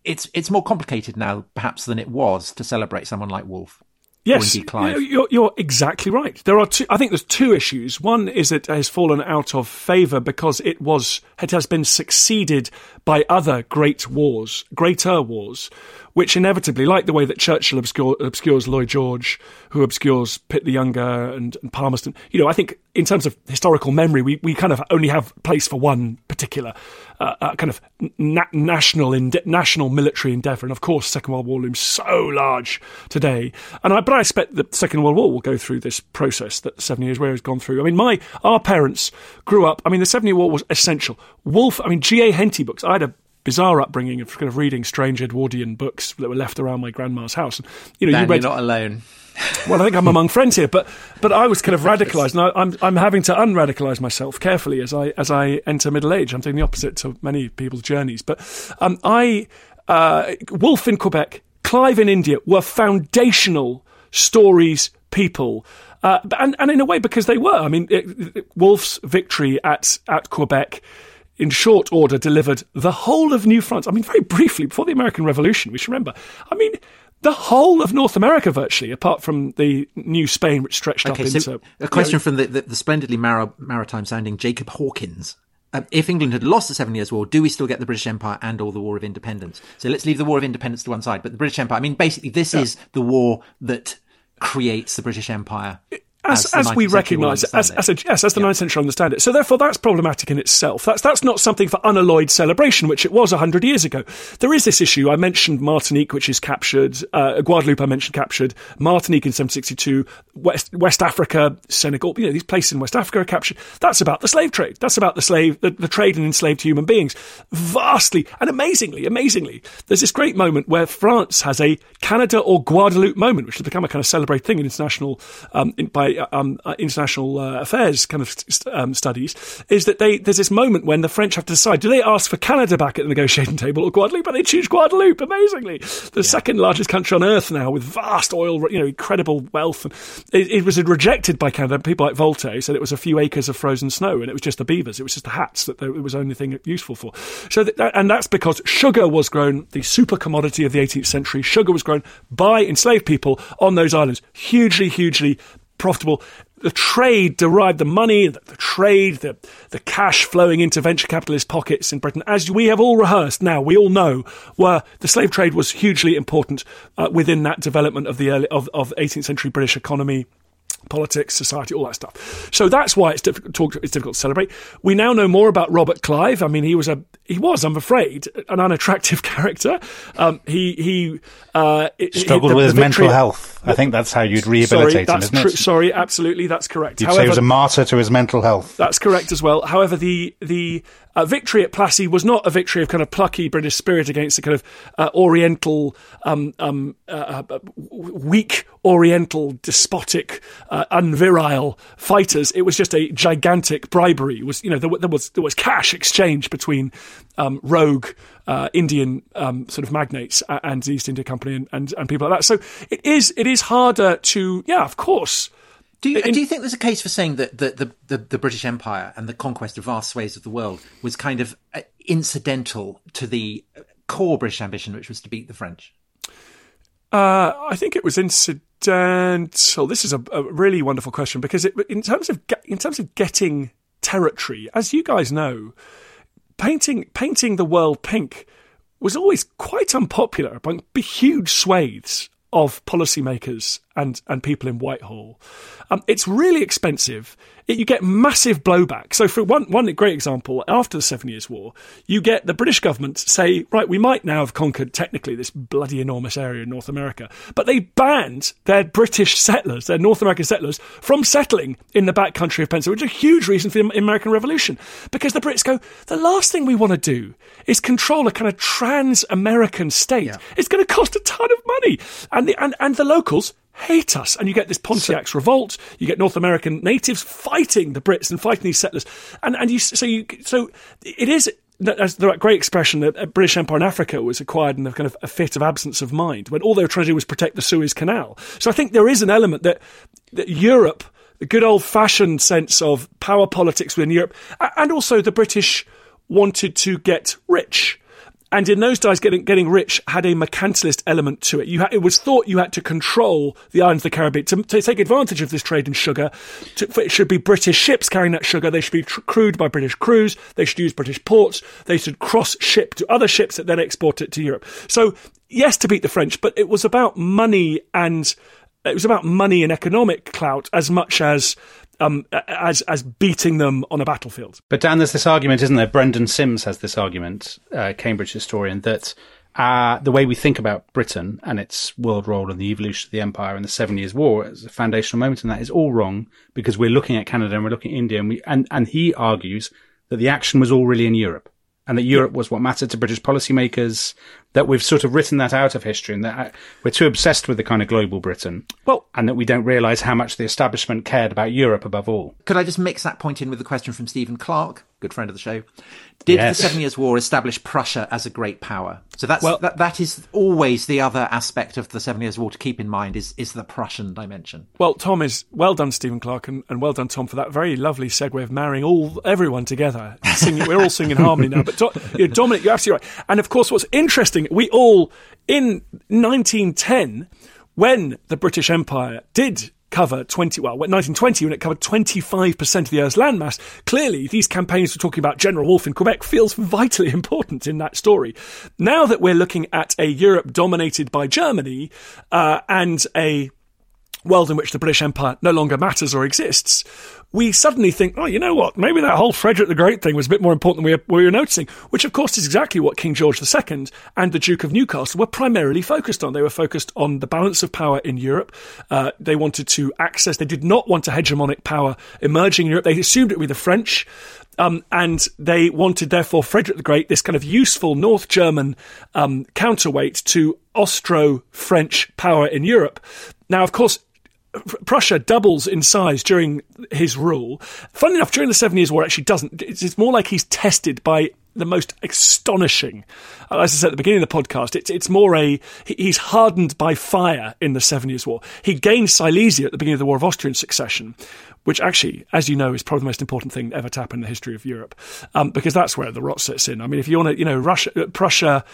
it's it's more complicated now, perhaps, than it was to celebrate someone like Wolfe. Yes, you're, you're, exactly right. There are two. I think there's two issues. One is it has fallen out of favour because it was it has been succeeded by other great wars, greater wars, which inevitably, like the way that Churchill obscure, obscures Lloyd George, who obscures Pitt the Younger and, and, Palmerston, you know, I think in terms of historical memory, we, we kind of only have place for one particular uh, uh, kind of na- national national military endeavour. And of course, Second World War looms so large today. And I, but I expect the Second World War will go through this process that Seven Years' War has gone through. I mean, my our parents grew up. I mean, the Seven Year War was essential. Wolfe. I mean, G. A. Henty books. I had a bizarre upbringing of kind of reading strange Edwardian books that were left around my grandma's house. And, you know, Dan, you read, you're not alone. <laughs> well, I think I'm among friends here, but but I was kind of <laughs> radicalised, and I, I'm I'm having to unradicalise myself carefully as I as I enter middle age. I'm doing the opposite to many people's journeys, but um, I uh, Wolfe in Quebec, Clive in India were foundational stories, people. Uh, and, and in a way, because they were. I mean, it, it, Wolfe's victory at, at Quebec in short order delivered the whole of New France. I mean, very briefly, before the American Revolution, we should remember. I mean, the whole of North America, virtually, apart from the New Spain, which stretched okay, up so into. A question you know, from the, the, the splendidly mar- maritime sounding Jacob Hawkins. uh, if England had lost the Seven Years' War, do we still get the British Empire and all the War of Independence? So let's leave the War of Independence to one side, but the British Empire. I mean, basically, this yeah. is the war that creates the British Empire as, as, as we recognise as, as, a, yes, as the yeah. 9th century understand it. So therefore, that's problematic in itself. That's that's not something for unalloyed celebration, which it was hundred years ago. There is this issue. I mentioned Martinique, which is captured. Uh, Guadeloupe, I mentioned captured. Martinique in 1762. West West Africa, Senegal. You know, these places in West Africa are captured. That's about the slave trade. That's about the slave, the, the trade in enslaved human beings. Vastly and amazingly, amazingly, there's this great moment where France has a Canada or Guadeloupe moment, which has become a kind of celebrated thing in international um, in, by um, uh, international uh, affairs kind of um, studies, is that they there's this moment when the French have to decide: do they ask for Canada back at the negotiating <laughs> table or Guadeloupe? And they choose Guadeloupe. Amazingly, the yeah. second largest country on earth now with vast oil, you know, incredible wealth. It, it, was rejected by Canada. People like Voltaire said it was a few acres of frozen snow, and it was just the beavers. It was just the hats that it was the only thing useful for. So, that, and that's because sugar was grown, the super commodity of the 18th century. Sugar was grown by enslaved people on those islands. Hugely, hugely profitable. The trade derived the money, the, trade, the, the cash flowing into venture capitalist pockets in Britain, as we have all rehearsed now, we all know, were the slave trade was hugely important uh, within that development of the early, of, of 18th century British economy politics, society, all that stuff. So that's why it's difficult, it's difficult to celebrate. We now know more about Robert Clive. I mean, he was a he was, I'm afraid, an unattractive <laughs> character. Um, he he uh, struggled he, the, with his mental health. I think that's how you'd rehabilitate sorry, him, isn't it? Sorry, absolutely, that's correct. You'd However, say he was a martyr to his mental health. That's correct as well. However, the the uh, victory at Plassey was not a victory of kind of plucky British spirit against the kind of uh, Oriental, um, um, uh, uh weak Oriental, despotic, uh, unvirile fighters. It was just a gigantic bribery. It was you know there, there, was there was cash exchange between um, rogue uh, Indian um, sort of magnates and the East India Company and, and, and people like that. So it is it is harder to yeah of course do you, in, do you think there's a case for saying that the, the, the, the, British Empire and the conquest of vast swathes of the world was kind of uh, incidental to the core British ambition, which was to beat the French? Uh, I think it was incidental. This is a, a really wonderful question because it, in terms of in terms of getting territory, as you guys know, painting painting the world pink was always quite unpopular among huge swathes of policymakers and, and people in Whitehall. Um, it's really expensive. It, you get massive blowback. So, for one, one great example, after the Seven Years' War, you get the British government say, right, we might now have conquered technically this bloody enormous area in North America, but they banned their British settlers, their North American settlers, from settling in the back country of Pennsylvania, which is a huge reason for the American Revolution. Because the Brits go, the last thing we want to do is control a kind of trans American state. Yeah. It's going to cost a ton of money. And the, and, and the locals hate us. And you get this Pontiac's so, revolt. You get North American natives fighting the Brits and fighting these settlers. And and you so you so it is. As the great expression that uh, British Empire in Africa was acquired in a kind of a fit of absence of mind, when all they were trying to do was protect the Suez Canal. So I think there is an element that, that Europe, the good old fashioned sense of power politics within Europe, and also the British wanted to get rich and in those days, getting getting rich had a mercantilist element to it. You ha- it was thought you had to control the islands of the Caribbean to, to take advantage of this trade in sugar. To, it should be British ships carrying that sugar. They should be tr- crewed by British crews. They should use British ports. They should cross ship to other ships that then export it to Europe. So yes, to beat the French, but it was about money and it was about money and economic clout as much as um, as as beating them on a battlefield. But Dan, there's this argument, isn't there? Brendan Simms has this argument, uh, Cambridge historian, that uh, the way we think about Britain and its world role and the evolution of the empire and the Seven Years' War as a foundational moment in that is all wrong because we're looking at Canada and we're looking at India and we and, and he argues that the action was all really in Europe and that Europe was what mattered to British policymakers, that we've sort of written that out of history and that uh, we're too obsessed with the kind of global Britain. Well, and that we don't realise how much the establishment cared about Europe above all. Could I just mix that point in with the question from Stephen Clark, good friend of the show? Did yes. the Seven Years' War establish Prussia as a great power? So that's well, that, that is always the other aspect of the Seven Years' War to keep in mind is is the Prussian dimension. Well, Tom is well done, Stephen Clark, and, and well done, Tom, for that very lovely segue of marrying all everyone together. Singing, we're all singing harmony now. But you know, Dominic, you're absolutely right. And of course, what's interesting, we all in 1910 when the British Empire did cover 20, well, 1920 when it covered 25% of the Earth's landmass, clearly these campaigns for talking about General Wolfe in Quebec feels vitally <laughs> important in that story. Now that we're looking at a Europe dominated by Germany, uh, and a world in which the British Empire no longer matters or exists, we suddenly think, oh, you know what? Maybe that whole Frederick the Great thing was a bit more important than we were, we were noticing, which of course is exactly what King George II and the Duke of Newcastle were primarily focused on. They were focused on the balance of power in Europe. Uh, they wanted to access, they did not want a hegemonic power emerging in Europe. They assumed it would be the French. Um, and they wanted, therefore, Frederick the Great, this kind of useful North German um, counterweight to Austro French power in Europe. Now, of course, Prussia doubles in size during his rule. Funnily enough, during the Seven Years' War, actually doesn't. It's, more like he's tested by the most astonishing. As I said at the beginning of the podcast, it's it's more a he's hardened by fire in the Seven Years' War. He gained Silesia at the beginning of the War of Austrian Succession, which actually, as you know, is probably the most important thing ever to happen in the history of Europe, um, because that's where the rot sets in. I mean, if you want to, you know, Russia, Prussia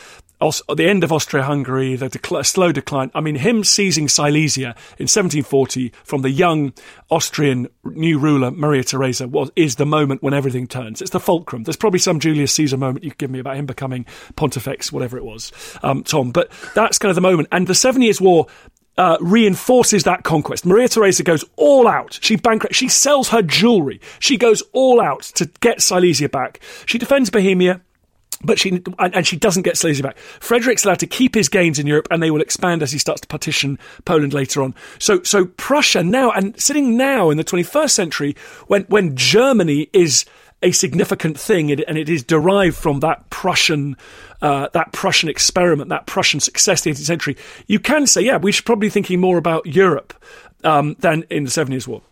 the end of Austria-Hungary, the slow decline. I mean, him seizing Silesia in 1740 from the young Austrian new ruler Maria Theresa was is the moment when everything turns. It's the fulcrum. There's probably some Julius Caesar moment you could give me about him becoming Pontifex, whatever it was, um, Tom. But that's kind of the moment. And the Seven Years' War uh, reinforces that conquest. Maria Theresa goes all out. She bankrupt. She sells her jewelry. She goes all out to get Silesia back. She defends Bohemia but she and she doesn't get Silesia back. Frederick's allowed to keep his gains in Europe, and they will expand as he starts to partition Poland later on. So, so Prussia now and sitting now in the 21st century, when when Germany is a significant thing, and it is derived from that Prussian. Uh, that Prussian experiment, that Prussian success in the 18th century, you can say, yeah, we should probably be thinking more about Europe um, than in the Seven Years' War.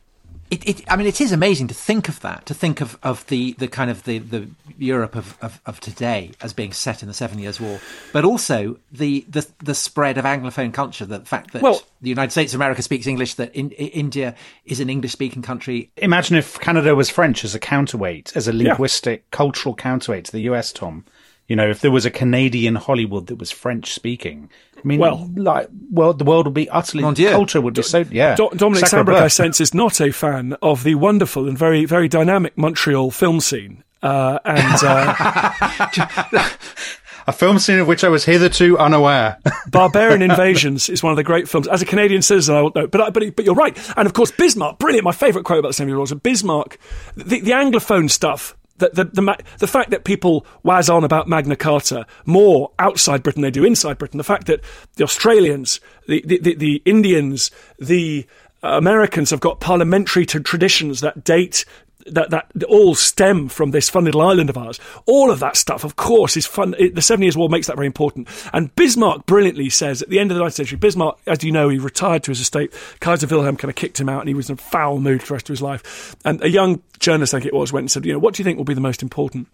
It, it, I mean, it is amazing to think of that, to think of, of the, the kind of the, the Europe of, of, of today as being set in the Seven Years' War, but also the, the, the spread of Anglophone culture, the fact that well, the United States of America speaks English, that in, India is an English speaking country. Imagine if Canada was French as a counterweight, as a linguistic, yeah. cultural counterweight to the US, Tom. You know, if there was a Canadian Hollywood that was French speaking, I mean, well, like, well, the world would be utterly culture would be so yeah. Do- Dominic Sandbrook, I sense, is not a fan of the wonderful and very very dynamic Montreal film scene, uh, and. Uh, <laughs> a film scene of which I was hitherto unaware. <laughs> Barbarian Invasions is one of the great films. As a Canadian citizen, I will know, but but but you're right. And of course, Bismarck, brilliant. My favourite quote about the Seven Year Olds: Bismarck, the, the Anglophone stuff the, the, the, the, fact that people waz on about Magna Carta more outside Britain than they do inside Britain, the fact that the Australians, the, the, the Indians, the Americans have got parliamentary traditions that date that that all stem from this fun little island of ours. All of that stuff, of course, is fun. It, the Seven Years' War makes that very important. And Bismarck brilliantly says at the end of the 19th century, Bismarck, as you know, he retired to his estate. Kaiser Wilhelm kind of kicked him out, and he was in a foul mood for the rest of his life. And a young journalist, I think it was, went and said, "You know, what do you think will be the most important?"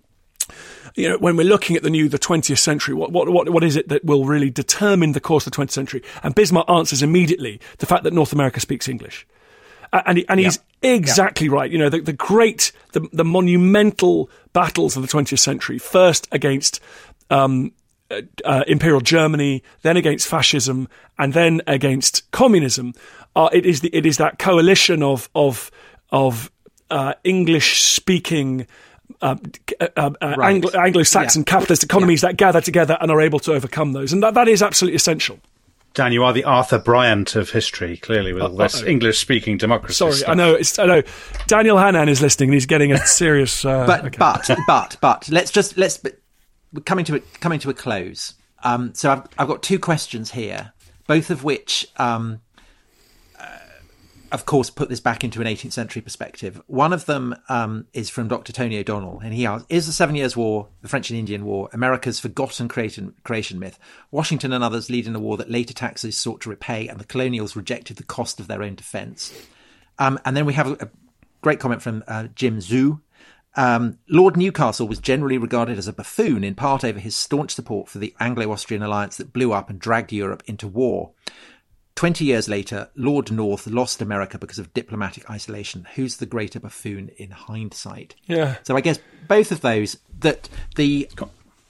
you know, when we're looking at the new, the 20th century, what, what, what, what is it that will really determine the course of the 20th century? And Bismarck answers immediately the fact that North America speaks English and he, and he's exactly right. You know, the, the great, the, the monumental battles of the 20th century, first against um, uh, uh, Imperial Germany, then against fascism, and then against communism. Uh, it is the, it is that coalition of of of uh, English speaking. Uh, uh, right. Anglo- saxon yeah. capitalist economies yeah. that gather together and are able to overcome those, and that, that is absolutely essential. Dan, you are the Arthur Bryant of history, clearly, with all this English-speaking democracy. Sorry, stuff. I know. It's, I know. Daniel Hannan is listening, and he's getting a serious. Uh, but okay. but <laughs> but but let's just let's we're coming to a, coming to a close. Um, so I've I've got two questions here, both of which um, of course, put this back into an 18th century perspective. One of them um, is from Dr. Tony O'Donnell, and he asks, Is the Seven Years' War, the French and Indian War, America's forgotten creation, creation myth? Washington and others lead in a war that later taxes sought to repay, and the colonials rejected the cost of their own defence. Um, and then we have a, a great comment from uh, Jim Zhu. Um, Lord Newcastle was generally regarded as a buffoon, in part over his staunch support for the Anglo Austrian alliance that blew up and dragged Europe into war. 20 years later, Lord North lost America because of diplomatic isolation. Who's the greater buffoon in hindsight? Yeah. So I guess both of those that the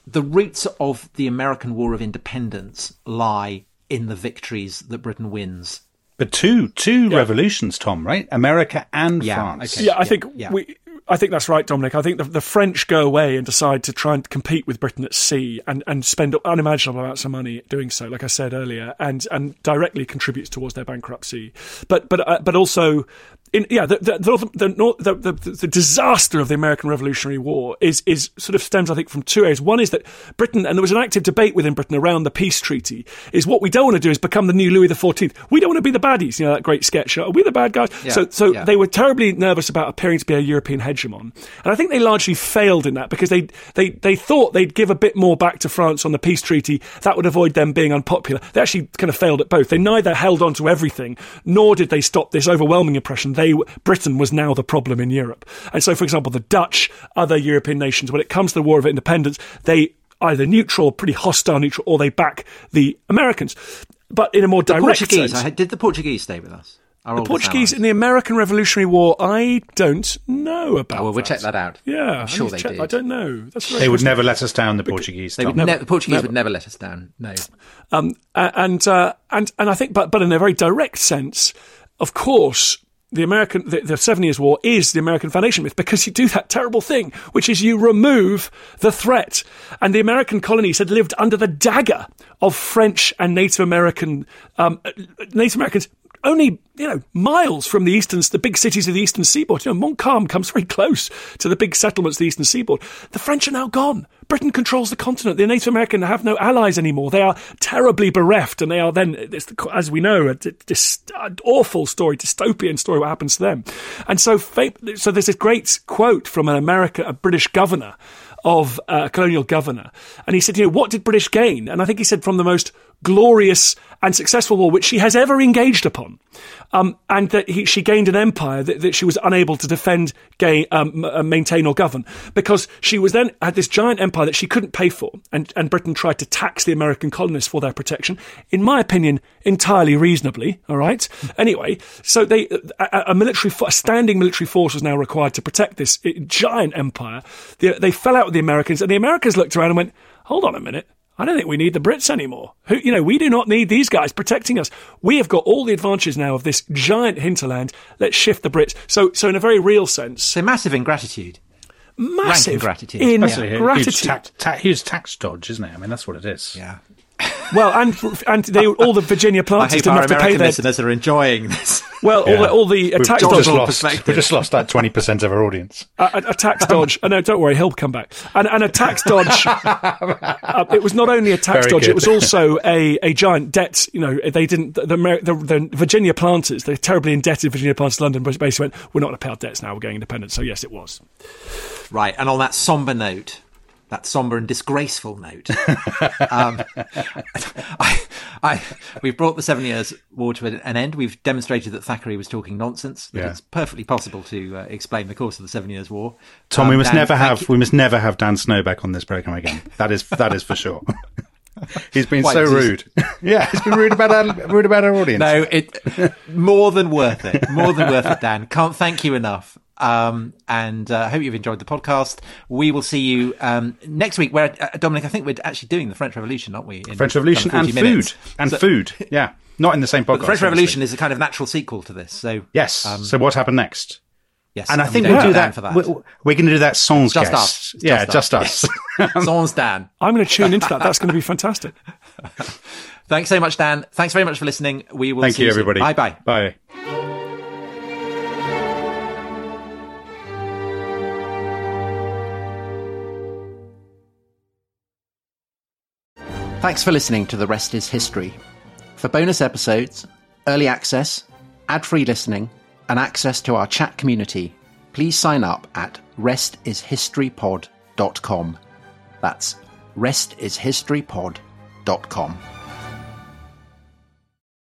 the roots of the American War of Independence lie in the victories that Britain wins But two two revolutions, Tom, right? America and Yeah, France. okay. Yeah, I Yeah, think yeah. we. I think that's right, Dominic. I think the, the French go away and decide to try and compete with Britain at sea and, and spend unimaginable amounts of money doing so, like I said earlier, and, and directly contributes towards their bankruptcy. But but uh, but also, in, yeah, the the, the, the, the, the, the disaster of the American Revolutionary War is is sort of stems, I think, from two areas. One is that Britain, and there was an active debate within Britain around the peace treaty, is what we don't want to do is become the new Louis XIV. We don't want to be the baddies. You know that great sketch. Are we the bad guys? so so yeah. they were terribly nervous about appearing to be a European hegemon. And I think they largely failed in that because they, they, they thought they'd give a bit more back to France on the peace treaty. That would avoid them being unpopular. They actually kind of failed at both. They neither held on to everything, nor did they stop this overwhelming impression they Britain was now the problem in Europe. And so, for example, the Dutch, other European nations, when it comes to the War of Independence, they either neutral, pretty hostile neutral, or they back the Americans. But in a more direct Portuguese. sense, I, did the Portuguese stay with us? Our the Portuguese allies? in the American Revolutionary War, I don't know about. Oh, well, we'll check that out. Yeah, I'm sure they check- did. I don't know. That's They would never let us down, the Portuguese. They would Tom. ne- the Portuguese Never. would never let us down. No. Um, and uh, and and I think, but but in a very direct sense, of course. The American, the, the Seven Years' War is the American foundation myth because you do that terrible thing, which is you remove the threat. And the American colonies had lived under the dagger of French and Native American, um, Native Americans only you know miles from the eastern, the big cities of the eastern seaboard. You know, Montcalm comes very close to the big settlements of the eastern seaboard. The French are now gone. Britain controls the continent. The Native American have no allies anymore. They are terribly bereft, and they are then, as we know, a an awful story, dystopian story. What happens to them? And so, so there's this great quote from an America, a British governor of uh, a colonial governor, and he said, "You know, what did British gain?" And I think he said, "From the most glorious and successful war which she has ever engaged upon." Um, and that he, she gained an empire that, that she was unable to defend, gain, um, uh, maintain, or govern because she was then had this giant empire that she couldn't pay for, and, and Britain tried to tax the American colonists for their protection. In my opinion, entirely reasonably. All right. Anyway, so they a, a military, a standing military force was now required to protect this uh, giant empire. They, they fell out with the Americans, and the Americans looked around and went, "Hold on a minute." I don't think we need the Brits anymore. Who, you know, we do not need these guys protecting us. We have got all the advantages now of this giant hinterland. Let's shift the Brits. So, so in a very real sense, So massive ingratitude. massive ingratitude. Actually, a ingratitude. huge tax, ta- huge tax dodge, isn't it? I mean, that's what it is. Yeah. Well, and and they, all the Virginia I planters hope didn't have to pay American their listeners are enjoying this. well, all Yeah. the all the uh, We've tax just, dodge, lost. We've just lost that twenty percent of our audience. a, a, a tax dodge. uh, no, don't worry, he'll come back. And, and a tax dodge. <laughs> uh, it was not only a tax Very dodge; good. it was also a, a giant debt. You know, they didn't. The, Amer- the, the Virginia planters, the terribly indebted Virginia planters, London, basically went, "We're not going to pay our debts now. We're going independent." So yes, it was. Right, and on that somber note, that somber and disgraceful note, <laughs> um, I, I, we've brought the Seven Years' War to an end. We've demonstrated that Thackeray was talking nonsense. Yeah. it's perfectly possible to uh, explain the course of the Seven Years' War. Tom, Um, we must Dan, never have you- we must never have Dan Snow back on this program again. That is that is for sure. <laughs> <laughs> he's been Why, so rude. <laughs> yeah, he's been rude about our rude about our audience. No, it more than worth it. More than worth it, Dan. Can't thank you enough. Um, and uh, I hope you've enjoyed the podcast. We will see you um, next week. Where uh, Dominic, I think we're actually doing the French Revolution, aren't we? In French Revolution kind and of 40 minutes. food and So- food. Yeah, not in the same podcast. The French obviously. Revolution is a kind of natural sequel to this. So Yes. so what happened next? Yes, And I we think don't we'll do down that. for that. We're, we're going to do that songs Just guest. us. Just yeah, us. just us. Songs, <laughs> Dan. I'm going to tune into that. That's going to be fantastic. <laughs> Thanks so much, Dan. Thanks very much for listening. We will Thank see you, everybody. Bye bye. Bye. Thanks for listening to The Rest is History. For bonus episodes, early access, ad free listening, and access to our chat community, please sign up at restishistorypod.com. That's restishistorypod.com.